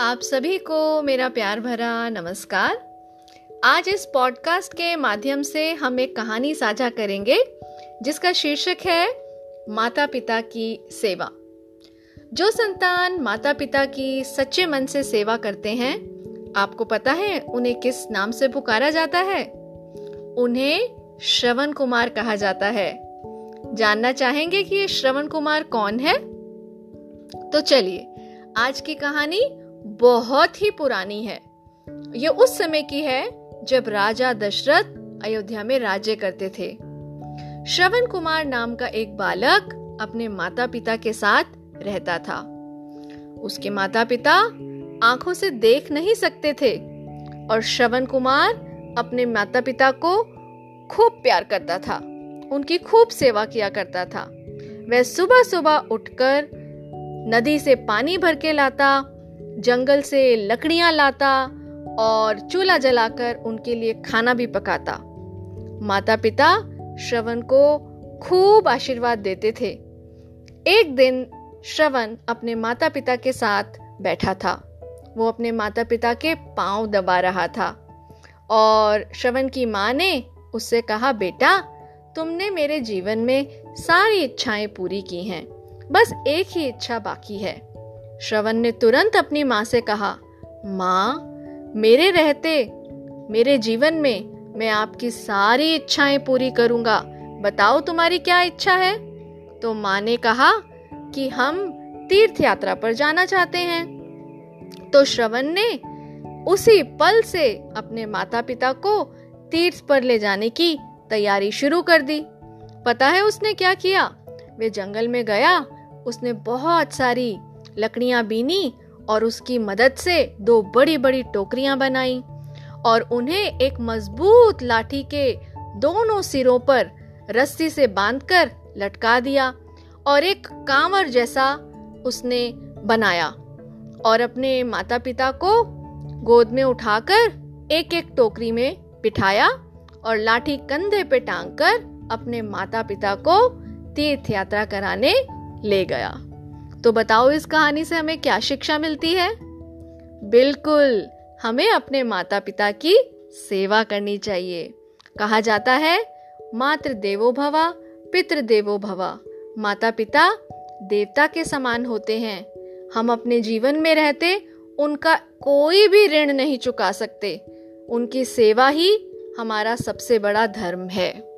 आप सभी को मेरा प्यार भरा नमस्कार। आज इस पॉडकास्ट के माध्यम से हम एक कहानी साझा करेंगे, जिसका शीर्षक है माता पिता की सेवा। जो संतान माता पिता की सच्चे मन से सेवा करते हैं, आपको पता है उन्हें किस नाम से पुकारा जाता है? उन्हें श्रवण कुमार कहा जाता है। जानना चाहेंगे कि ये श्रवण कुमार कौन है? तो चलिए, आज की कहानी बहुत ही पुरानी है। ये उस समय की है जब राजा दशरथ अयोध्या में राज्य करते थे। श्रवण कुमार नाम का एक बालक अपने माता पिता के साथ रहता था। उसके माता पिता आँखों से देख नहीं सकते थे और श्रवण कुमार अपने माता पिता को खूब प्यार करता था। उनकी खूब सेवा किया करता था। वह सुबह सुबह उठकर नदी से पानी भर के लाता जंगल से लकड़ियाँ लाता और चूल्हा जलाकर उनके लिए खाना भी पकाता। माता पिता श्रवण को खूब आशीर्वाद देते थे। एक दिन श्रवण अपने माता पिता के साथ बैठा था। वो अपने माता पिता के पाँव दबा रहा था और श्रवण की माँ ने उससे कहा, बेटा, तुमने मेरे जीवन में सारी इच्छाएँ पूरी की हैं। बस एक ही इच्छा बाकी है। श्रवण ने तुरंत अपनी माँ से कहा, माँ, मेरे रहते, मेरे जीवन में मैं आपकी सारी इच्छाएँ पूरी करूँगा। बताओ तुम्हारी क्या इच्छा है? तो माँ ने कहा कि हम तीर्थ यात्रा पर जाना चाहते हैं। तो श्रवण ने उसी पल से अपने माता पिता को तीर्थ पर ले जाने की तैयारी शुरू कर दी। पता है उसने क्या किया? वे जंगल में गया, उसने बहुत सारी लकड़ियाँ बीनी और उसकी मदद से दो बड़ी बड़ी टोकरियाँ बनाई और उन्हें एक मज़बूत लाठी के दोनों सिरों पर रस्सी से बांधकर लटका दिया और एक कांवर जैसा उसने बनाया और अपने माता पिता को गोद में उठाकर एक एक टोकरी में बिठाया और लाठी कंधे पे टांग कर अपने माता पिता को तीर्थ यात्रा कराने ले गया। तो बताओ इस कहानी से हमें क्या शिक्षा मिलती है? बिल्कुल, हमें अपने माता पिता की सेवा करनी चाहिए। कहा जाता है मात्र देवो भवा, पितृ देवो भवा। माता पिता देवता के समान होते हैं। हम अपने जीवन में रहते, उनका कोई भी ऋण नहीं चुका सकते। उनकी सेवा ही हमारा सबसे बड़ा धर्म है।